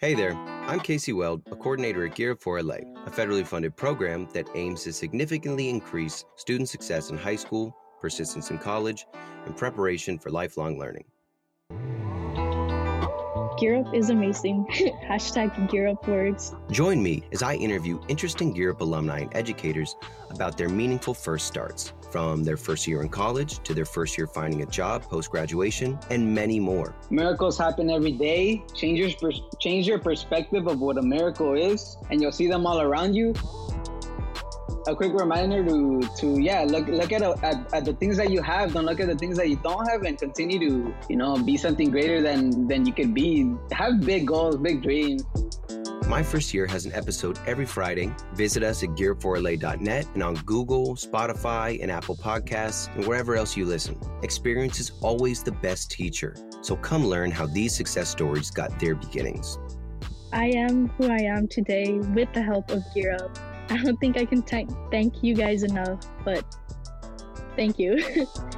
Hey there, I'm Casey Weld, a coordinator at Gear for LA, a federally funded program that aims to significantly increase student success in high school, persistence in college, and preparation for lifelong learning. Gear Up is amazing. Hashtag Gear Up words. Join me as I interview interesting Gear Up alumni and educators about their meaningful first starts, from their first year in college to their first year finding a job post graduation, and many more. Miracles happen every day. Change your, change your perspective of what a miracle is, and you'll see them all around you a quick reminder to to yeah look look at, at, at the things that you have don't look at the things that you don't have and continue to you know be something greater than than you could be have big goals big dreams my First Year has an episode every Friday. Visit us at gear4la.net and on Google, Spotify, and Apple Podcasts, and wherever else you listen. Experience is always the best teacher. So come learn how these success stories got their beginnings. I am who I am today with the help of Gear Up. I don't think I can t- thank you guys enough, but thank you.